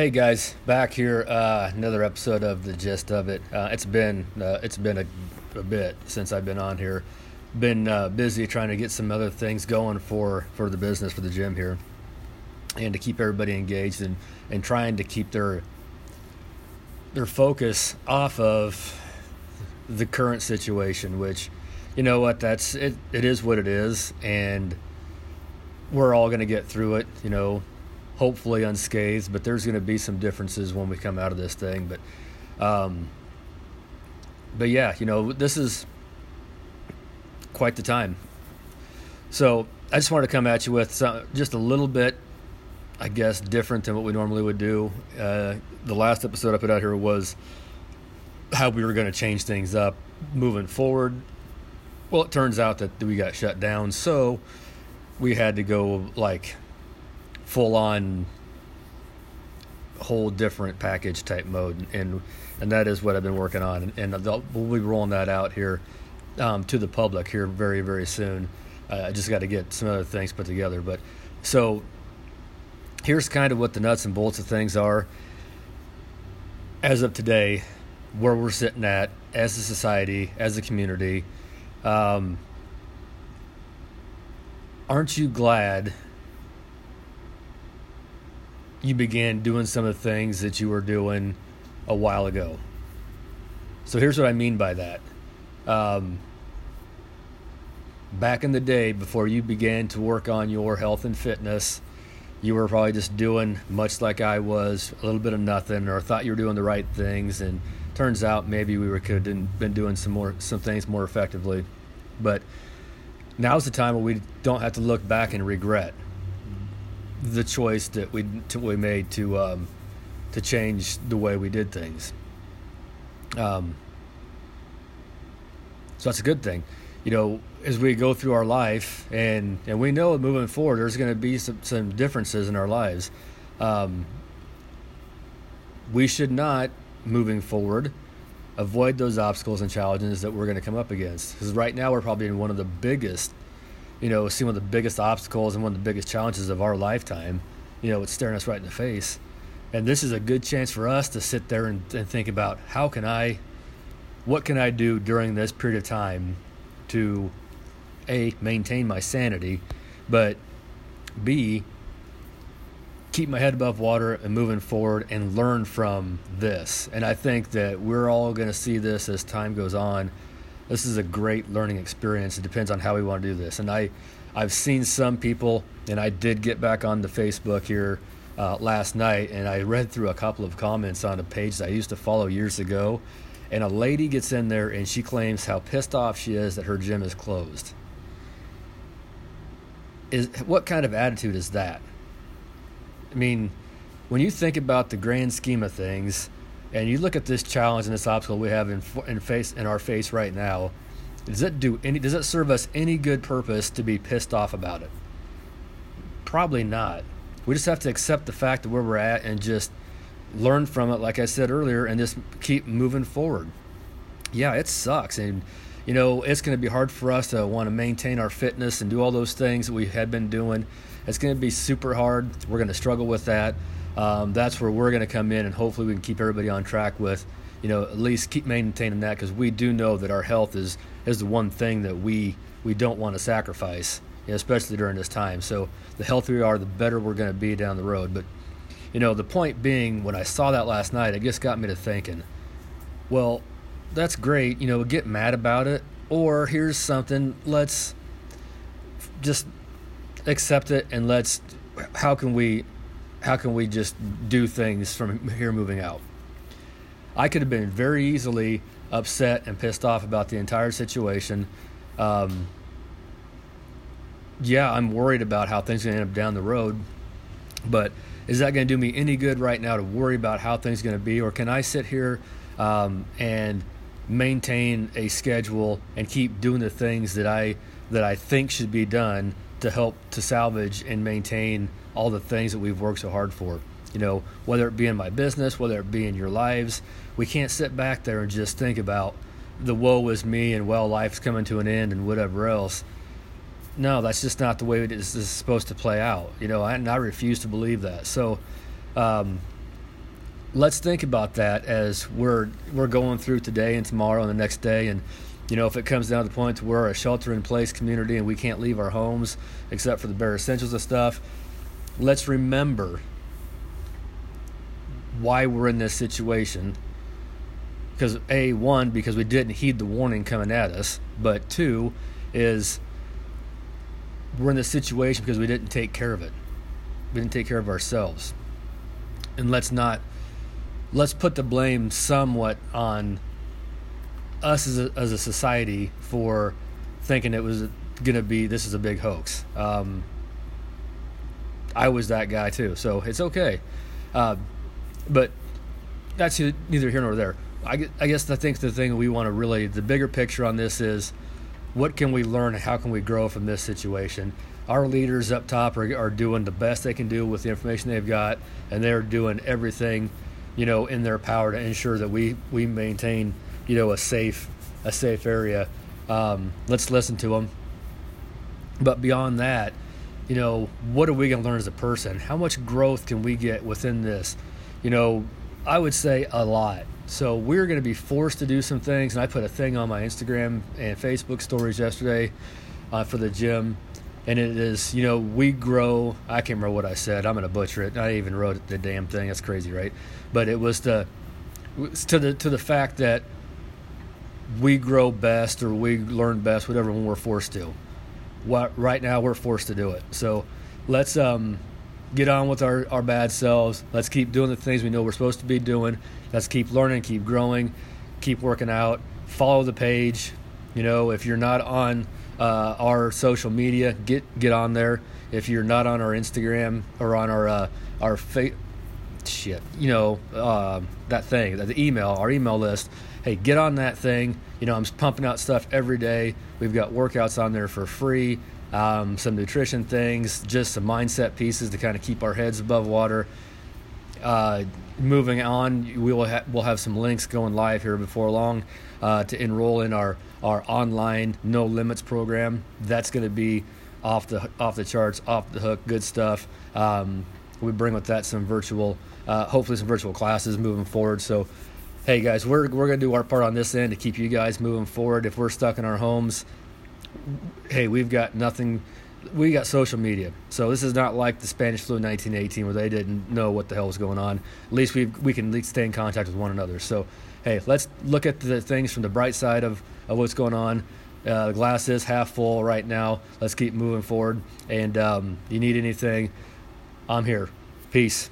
Hey guys, back here. Uh, another episode of the gist of it. Uh, it's been uh, it's been a, a, bit since I've been on here. Been uh, busy trying to get some other things going for for the business for the gym here, and to keep everybody engaged and and trying to keep their their focus off of the current situation. Which, you know what? That's it. It is what it is, and we're all going to get through it. You know, hopefully unscathed, but there's going to be some differences when we come out of this thing. But, um, but yeah, you know, this is quite the time. So I just wanted to come at you with some, just a little bit, I guess, different than what we normally would do. Uh, the last episode I put out here was how we were going to change things up moving forward. Well, it turns out that we got shut down, so we had to go like full on whole different package type mode and and that is what I've been working on and, and we'll be rolling that out here um, to the public here very very soon. Uh, I just got to get some other things put together but so here's kind of what the nuts and bolts of things are. As of today where we're sitting at as a society as a community um, aren't you glad you began doing some of the things that you were doing a while ago. So here's what I mean by that. Um, back in the day, before you began to work on your health and fitness, you were probably just doing much like I was, a little bit of nothing, or thought you were doing the right things, and turns out maybe we were could have been doing some more some things more effectively. But now's the time where we don't have to look back and regret the choice that we we made to um, to change the way we did things. Um, so that's a good thing, you know. As we go through our life, and and we know moving forward, there's going to be some some differences in our lives. Um, we should not, moving forward, avoid those obstacles and challenges that we're going to come up against. Because right now we're probably in one of the biggest you know, see one of the biggest obstacles and one of the biggest challenges of our lifetime. You know, it's staring us right in the face. And this is a good chance for us to sit there and, and think about how can I, what can I do during this period of time to, A, maintain my sanity, but B, keep my head above water and moving forward and learn from this. And I think that we're all going to see this as time goes on this is a great learning experience. It depends on how we want to do this. And I, I've seen some people, and I did get back on the Facebook here uh, last night, and I read through a couple of comments on a page that I used to follow years ago. And a lady gets in there and she claims how pissed off she is that her gym is closed. Is what kind of attitude is that? I mean, when you think about the grand scheme of things, and you look at this challenge and this obstacle we have in, in face in our face right now, does it do any? Does it serve us any good purpose to be pissed off about it? Probably not. We just have to accept the fact of where we're at and just learn from it, like I said earlier, and just keep moving forward. Yeah, it sucks, and you know it's going to be hard for us to want to maintain our fitness and do all those things that we had been doing. It's going to be super hard. We're going to struggle with that um, that's where we're going to come in and hopefully we can keep everybody on track with you know at least keep maintaining that because we do know that our health is is the one thing that we we don't want to sacrifice especially during this time. So the healthier we are the better we're going to be down the road. But you know the point being when i saw that last night it just got me to thinking well that's great you know get mad about it or here's something let's just accept it and let's how can we how can we just do things from here moving out? I could have been very easily upset and pissed off about the entire situation. Um, yeah, I'm worried about how things are going to end up down the road, but is that going to do me any good right now to worry about how things are going to be, or can I sit here um, and maintain a schedule and keep doing the things that I that I think should be done to help to salvage and maintain all the things that we've worked so hard for. You know, whether it be in my business, whether it be in your lives, we can't sit back there and just think about the woe is me and well, life's coming to an end and whatever else. No, that's just not the way it is, is supposed to play out. You know, and I refuse to believe that. So, um, let's think about that as we're we're going through today and tomorrow and the next day and you know if it comes down to the point to we're a shelter in place community and we can't leave our homes except for the bare essentials of stuff let's remember why we're in this situation. Because a one because we didn't heed the warning coming at us but two is we're in this situation because we didn't take care of it. We didn't take care of ourselves. And let's not let's put the blame somewhat on us as a, as a society for thinking it was going to be this is a big hoax. Um, I was that guy too, so it's okay. Uh, but that's neither here nor there. I, I guess I think the thing we want to really, the bigger picture on this is what can we learn? How can we grow from this situation? Our leaders up top are, are doing the best they can do with the information they've got, and they're doing everything you know, in their power to ensure that we we maintain, you know, a safe a safe area. Um, let's listen to them. But beyond that, you know, what are we going to learn as a person? How much growth can we get within this? You know, I would say a lot. So we're going to be forced to do some things, and I put a thing on my Instagram and Facebook stories yesterday uh, for the gym and it is you know we grow i can't remember what i said i'm going to butcher it i even wrote the damn thing that's crazy right but it was the to the to the fact that we grow best or we learn best whatever when we're forced to what right now we're forced to do it so let's um get on with our, our bad selves let's keep doing the things we know we're supposed to be doing let's keep learning keep growing keep working out follow the page you know if you're not on uh, our social media. Get get on there. If you're not on our Instagram or on our uh, our fa- shit, you know uh, that thing, the email, our email list. Hey, get on that thing. You know, I'm pumping out stuff every day. We've got workouts on there for free. Um, some nutrition things, just some mindset pieces to kind of keep our heads above water. Uh, moving on, we will ha- we'll have some links going live here before long uh, to enroll in our our online no limits program. That's going to be off the off the charts, off the hook, good stuff. Um, we bring with that some virtual, uh, hopefully some virtual classes moving forward. So, hey guys, we're we're going to do our part on this end to keep you guys moving forward. If we're stuck in our homes, hey, we've got nothing. We got social media, so this is not like the Spanish flu in 1918 where they didn't know what the hell was going on. At least we we can at least stay in contact with one another. So hey, let's look at the things from the bright side of, of what's going on. Uh, the glass is half full right now. Let's keep moving forward. And um, you need anything, I'm here. Peace.